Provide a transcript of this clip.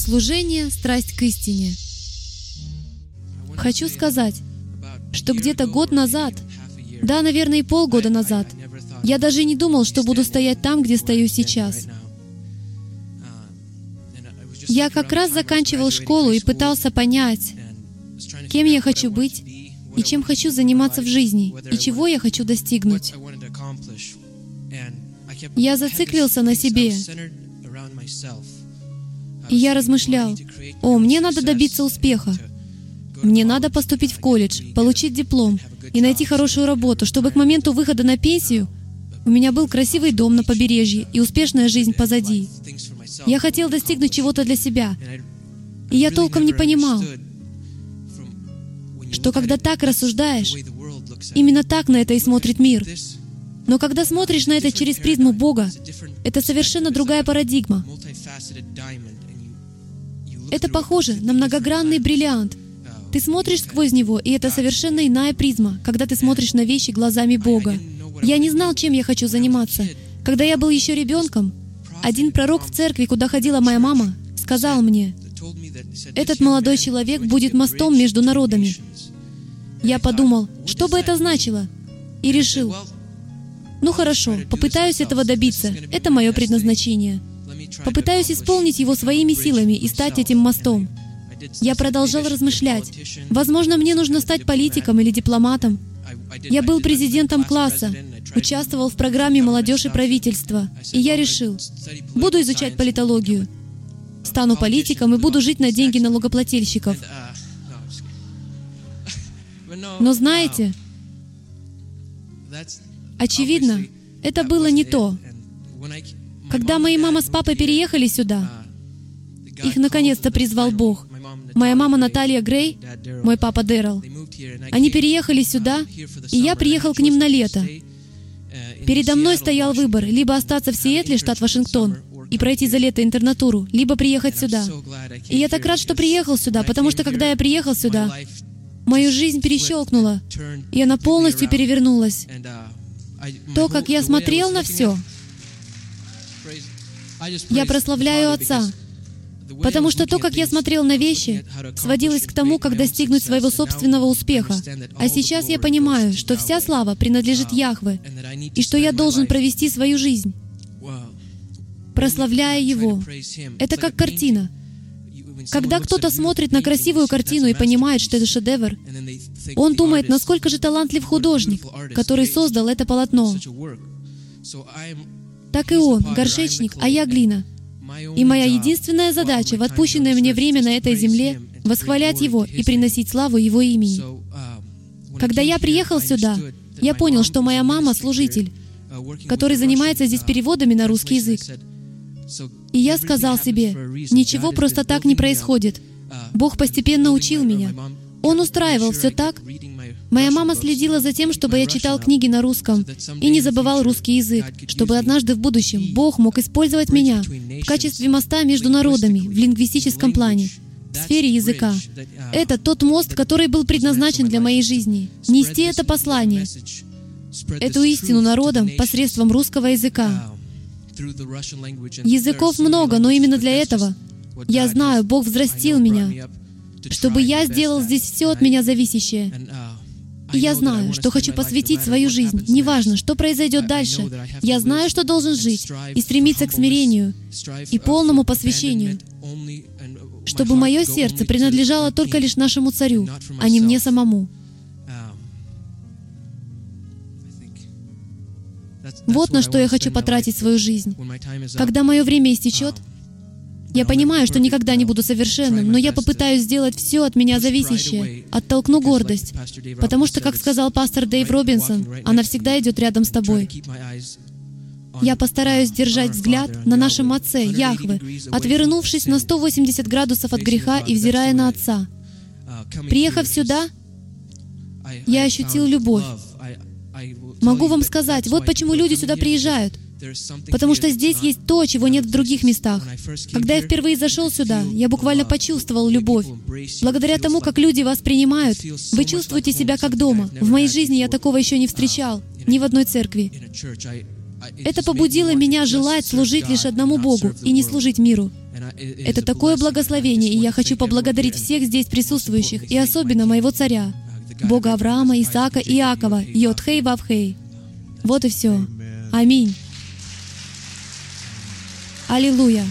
Служение — страсть к истине. Хочу сказать, что где-то год назад, да, наверное, и полгода назад, я даже не думал, что буду стоять там, где стою сейчас. Я как раз заканчивал школу и пытался понять, кем я хочу быть и чем хочу заниматься в жизни, и чего я хочу достигнуть. Я зациклился на себе, и я размышлял, о, мне надо добиться успеха, мне надо поступить в колледж, получить диплом и найти хорошую работу, чтобы к моменту выхода на пенсию у меня был красивый дом на побережье и успешная жизнь позади. Я хотел достигнуть чего-то для себя. И я толком не понимал, что когда так рассуждаешь, именно так на это и смотрит мир. Но когда смотришь на это через призму Бога, это совершенно другая парадигма. Это похоже на многогранный бриллиант. Ты смотришь сквозь него, и это совершенно иная призма, когда ты смотришь на вещи глазами Бога. Я не знал, чем я хочу заниматься. Когда я был еще ребенком, один пророк в церкви, куда ходила моя мама, сказал мне, «Этот молодой человек будет мостом между народами». Я подумал, что бы это значило? И решил, ну хорошо, попытаюсь этого добиться. Это мое предназначение. Попытаюсь исполнить его своими силами и стать этим мостом. Я продолжал размышлять. Возможно, мне нужно стать политиком или дипломатом. Я был президентом класса, участвовал в программе «Молодежь и правительство», и я решил, буду изучать политологию, стану политиком и буду жить на деньги налогоплательщиков. Но знаете, очевидно, это было не то. Когда мои мама с папой переехали сюда, их наконец-то призвал Бог. Моя мама Наталья Грей, мой папа Дэрол. Они переехали сюда, и я приехал к ним на лето. Передо мной стоял выбор, либо остаться в Сиэтле, штат Вашингтон, и пройти за лето интернатуру, либо приехать сюда. И я так рад, что приехал сюда, потому что когда я приехал сюда, мою жизнь перещелкнула, и она полностью перевернулась. То, как я смотрел на все, я прославляю Отца, потому что то, как я смотрел на вещи, сводилось к тому, как достигнуть своего собственного успеха. А сейчас я понимаю, что вся слава принадлежит Яхве, и что я должен провести свою жизнь, прославляя Его. Это как картина. Когда кто-то смотрит на красивую картину и понимает, что это шедевр, он думает, насколько же талантлив художник, который создал это полотно. Так и он, горшечник, а я глина. И моя единственная задача в отпущенное мне время на этой земле — восхвалять Его и приносить славу Его имени. Когда я приехал сюда, я понял, что моя мама — служитель, который занимается здесь переводами на русский язык. И я сказал себе, ничего просто так не происходит. Бог постепенно учил меня. Он устраивал все так. Моя мама следила за тем, чтобы я читал книги на русском и не забывал русский язык, чтобы однажды в будущем Бог мог использовать меня в качестве моста между народами в лингвистическом плане, в сфере языка. Это тот мост, который был предназначен для моей жизни. Нести это послание, эту истину народам посредством русского языка. Языков много, но именно для этого, я знаю, Бог взрастил меня, чтобы я сделал здесь все от меня зависящее. И я знаю, что хочу посвятить свою жизнь. Неважно, что произойдет дальше. Я знаю, что должен жить и стремиться к смирению и полному посвящению, чтобы мое сердце принадлежало только лишь нашему царю, а не мне самому. Вот на что я хочу потратить свою жизнь. Когда мое время истечет, я понимаю, что никогда не буду совершенным, но я попытаюсь сделать все от меня зависящее, оттолкну гордость, потому что, как сказал пастор Дэйв Робинсон, она всегда идет рядом с тобой. Я постараюсь держать взгляд на нашем Отце, Яхве, отвернувшись на 180 градусов от греха и взирая на Отца. Приехав сюда, я ощутил любовь. Могу вам сказать, вот почему люди сюда приезжают. Потому что здесь есть то, чего нет в других местах. Когда я впервые зашел сюда, я буквально почувствовал любовь. Благодаря тому, как люди вас принимают, вы чувствуете себя как дома. В моей жизни я такого еще не встречал, ни в одной церкви. Это побудило меня желать служить лишь одному Богу и не служить миру. Это такое благословение, и я хочу поблагодарить всех здесь присутствующих, и особенно моего царя, Бога Авраама, Исаака, Иакова, Йодхей Вавхей. Вот и все. Аминь. Аллилуйя.